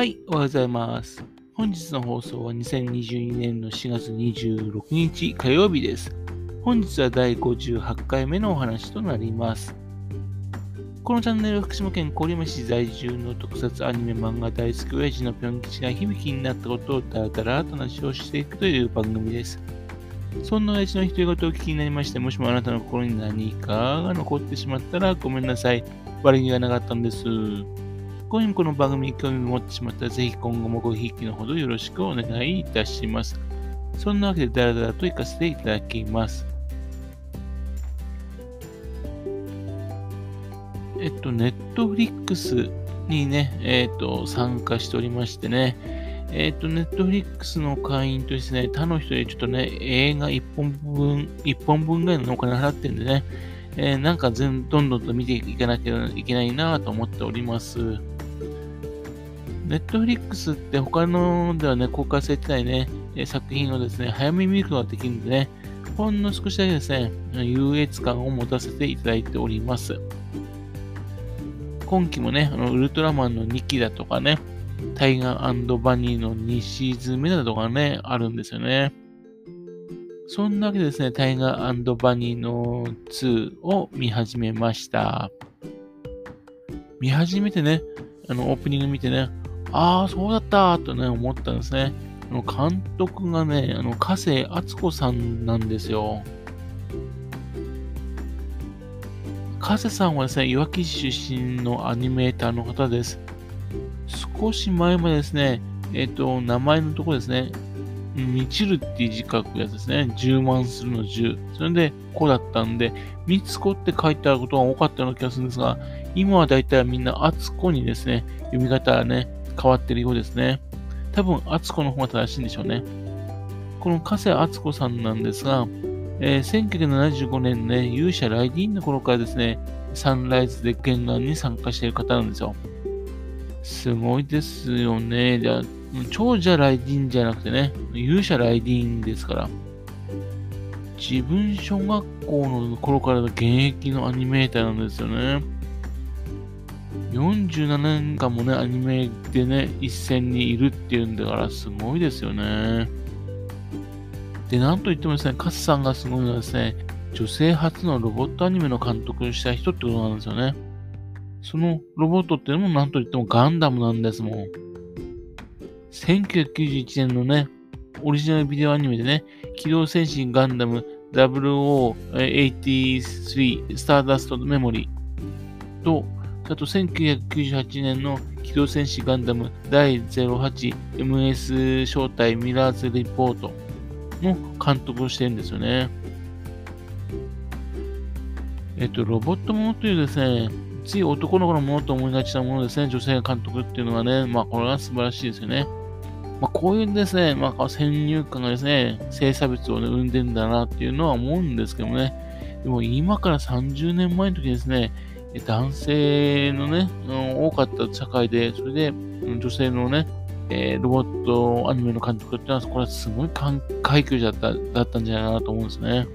はい、おはようございます。本日の放送は2022年の4月26日火曜日です。本日は第58回目のお話となります。このチャンネルは福島県郡山市在住の特撮アニメ漫画大好き親父のぴょん吉が響きになったことをだらだらと話をしていくという番組です。そんな親父の独り言を聞きになりまして、もしもあなたの心に何かが残ってしまったらごめんなさい。悪気がなかったんです。今夜この番組に興味を持ってしまったら、ぜひ今後もごひいきのほどよろしくお願いいたします。そんなわけで、だらだらと行かせていただきます。えっと、ネットフリックスにね、えっと、参加しておりましてね、えっと、ネットフリックスの会員としてね、他の人でちょっとね、映画1本分、1本分ぐらいのお金払ってるんでね、えーなんか全どんどんと見ていかなきゃいけないなと思っております。ネットフリックスって他のではね、公開されてないね、作品をですね、早めに見ることができるんでね、ほんの少しだけですね、優越感を持たせていただいております。今期もね、あのウルトラマンの2期だとかね、タイガーバニーの2シーズン目だとかね、あるんですよね。そんなわけでですね、タイガーバニーの2を見始めました。見始めてね、あの、オープニング見てね、ああ、そうだったとね、思ったんですね。あの、監督がね、あの、加瀬敦子さんなんですよ。加瀬さんはですね、いわき市出身のアニメーターの方です。少し前までですね、えっ、と、名前のところですね、満ちるっていう字書くやつですね。充満するの10。それで、子だったんで、みつこって書いてあることが多かったような気がするんですが、今はだいたいみんな、あつこにですね、読み方はね、変わってるようですね。多分、あつこの方が正しいんでしょうね。この加瀬敦子さんなんですが、えー1975年ね、勇者ライディーンの頃からですね、サンライズで原案に参加している方なんですよ。すごいですよね。じゃあ長者ライディーンじゃなくてね、勇者ライディーンですから。自分小学校の頃からの現役のアニメーターなんですよね。47年間もね、アニメでね、一線にいるっていうんだから、すごいですよね。で、なんといってもですね、カスさんがすごいのはですね、女性初のロボットアニメの監督をした人ってことなんですよね。そのロボットっていうのもなんといってもガンダムなんですもん。1991年のね、オリジナルビデオアニメでね、機動戦士ガンダム0083スターダストメモリーと、あと1998年の機動戦士ガンダム第 08MS 正体ミラーズリポートの監督をしてるんですよね。えっと、ロボットものというですね、つい男の子のものと思いがちなものですね、女性が監督っていうのはね、まあこれは素晴らしいですよね。まあこういうですね、まあ先入観がですね、性差別を、ね、生んでんだなっていうのは思うんですけどもね、でも今から30年前の時ですね、男性のね、うん多かった社会で、それで女性のね、えロボットアニメの監督ってのは、これはすごい快挙だっただったんじゃないかなと思うんですね。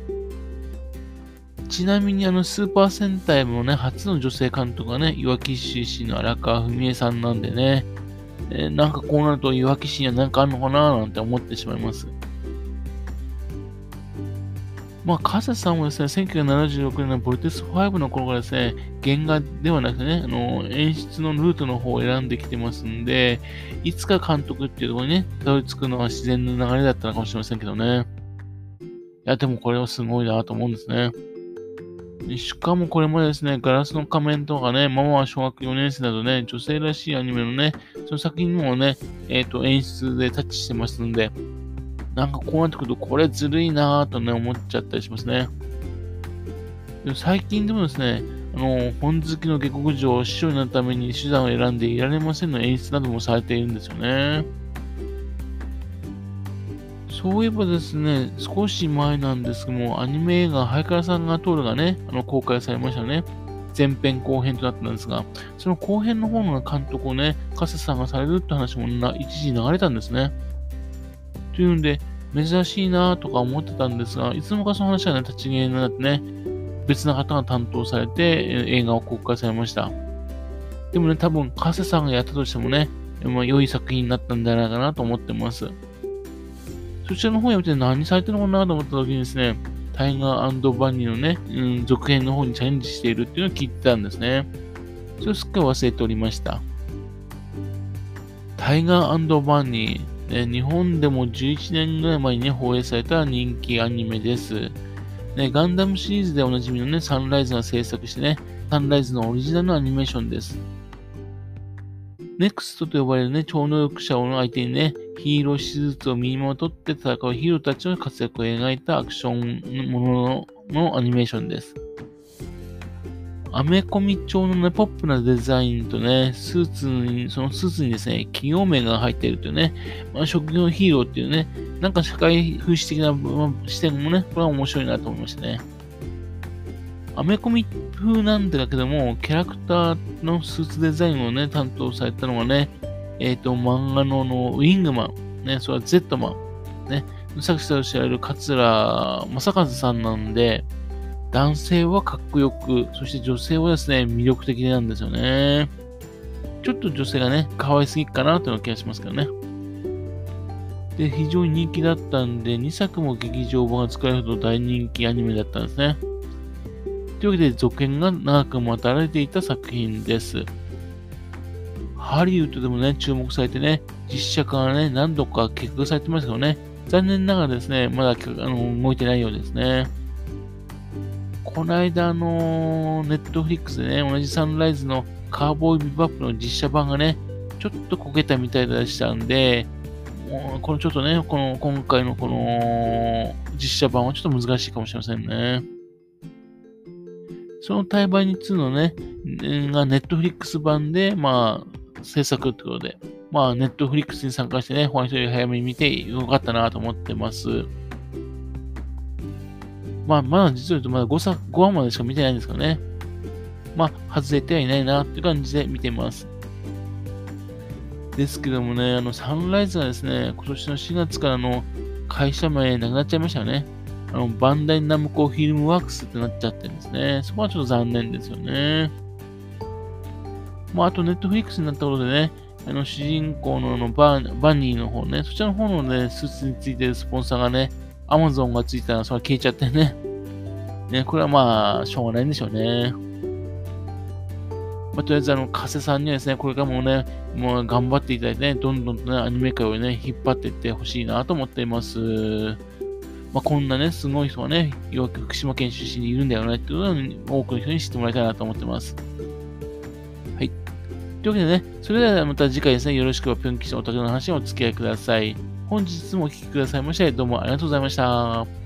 ちなみにあのスーパー戦隊もね、初の女性監督がね、いわき市出身の荒川文江さんなんでね、えーなんかこうなるといわき市には何かあるのかななんて思ってしまいます。まあ、カサさんもですね、1976年のボルテス5の頃からですね、原画ではなくてね、あの、演出のルートの方を選んできてますんで、いつか監督っていうところにね、たどり着くのは自然の流れだったのかもしれませんけどね。いや、でもこれはすごいなと思うんですね。しかもこれもですね、ガラスの仮面とかね、ママは小学4年生などね、女性らしいアニメのね、その作品にもね、えっ、と、演出でタッチしてますんで、なんかこうなってくると、これずるいなぁとね、思っちゃったりしますね。でも最近でもですね、あの、本好きの下克上を、師匠になるために手段を選んでいられませんの演出などもされているんですよね。そういえばですね、少し前なんですけども、アニメ映画、ハイカラさんが通るがね、あの公開されましたね。前編後編となったんですが、その後編の方の監督をね、加瀬さんがされるって話もな一時流れたんですね。というんで、珍しいなとか思ってたんですが、いつの間にかその話はね、立ち消えになってね、別な方が担当されて、映画を公開されました。でもね、多分、加瀬さんがやったとしてもね、まあ、良い作品になったんじゃないかなと思ってます。そちらの方を見て何されてるのかなと思った時にですね、タイガーバニーのね、うん、続編の方にチャレンジしているっていうのを聞いてたんですね。それをすっかり忘れておりました。タイガーバニー、ね、日本でも11年ぐらい前にね、放映された人気アニメです。ね、ガンダムシリーズでおなじみのね、サンライズが制作してね、サンライズのオリジナルのアニメーションです。ネクストと呼ばれるね、超能力者を相手にね、ヒーロー手術を身にまとって戦うヒーローたちの活躍を描いたアクションもののアニメーションです。アメコミ調のね、ポップなデザインとね、スーツに、そのスーツにですね、企業名が入っているというね、まあ、職業ヒーローっていうね、なんか社会風刺的な視点もね、これは面白いなと思いましたね。アメコミ風なんだけども、キャラクターのスーツデザインをね、担当されたのはね、えっ、ー、と、漫画ののウィングマン、ね、それは Z マン、ね、作者と知られる桂正和さんなんで、男性はかっこよく、そして女性はですね、魅力的なんですよね。ちょっと女性がね、可愛すぎかなという気がしますけどね。で、非常に人気だったんで、2作も劇場版が使えるほど大人気アニメだったんですね。というわけで続編が長く待たれていた作品です。ハリウッドでもね、注目されてね、実写化がね、何度か結果されてますけどね、残念ながらですね、まだあの動いてないようですね。この間、あの、ネットフリックスでね、同じサンライズのカーボーイビバップの実写版がね、ちょっとこけたみたいでしたんで、このちょっとね、この今回のこの実写版はちょっと難しいかもしれませんね。その対バニ2のね、がネットフリックス版で、まあ、制作ってことで、まあ、ネットフリックスに参加してね、ホワイトより早めに見てよかったなと思ってます。まあ、まだ実を言うとまだ 5, 作5話までしか見てないんですかね。まあ、外れてはいないなっていう感じで見てます。ですけどもね、あの、サンライズがですね、今年の4月からの会社名なくなっちゃいましたよね。あの、バンダイナムコフィルムワークスってなっちゃってるんですね。そこはちょっと残念ですよね。まあ、あと、ネットフリックスになったことでね、あの、主人公のあのババニーの方ね、そちらの方のね、スーツについてるスポンサーがね、アマゾンがついたらそれ消えちゃってね。ね、これはまあ、しょうがないんでしょうね。まあ、とりあえず、あの、加瀬さんにはですね、これからもね、もう頑張っていただいてね、どんどんとね、アニメ界をね、引っ張っていってほしいなと思っています。まあ、こんなね、すごい人がね、よく福島県出身にいるんだよねっていうのを多くの人に知ってもらいたいなと思ってます。はい。というわけでね、それではまた次回ですね、よろしくはぴょん吉のお宅の話にお付き合いください。本日もお聴きくださいまして、どうもありがとうございました。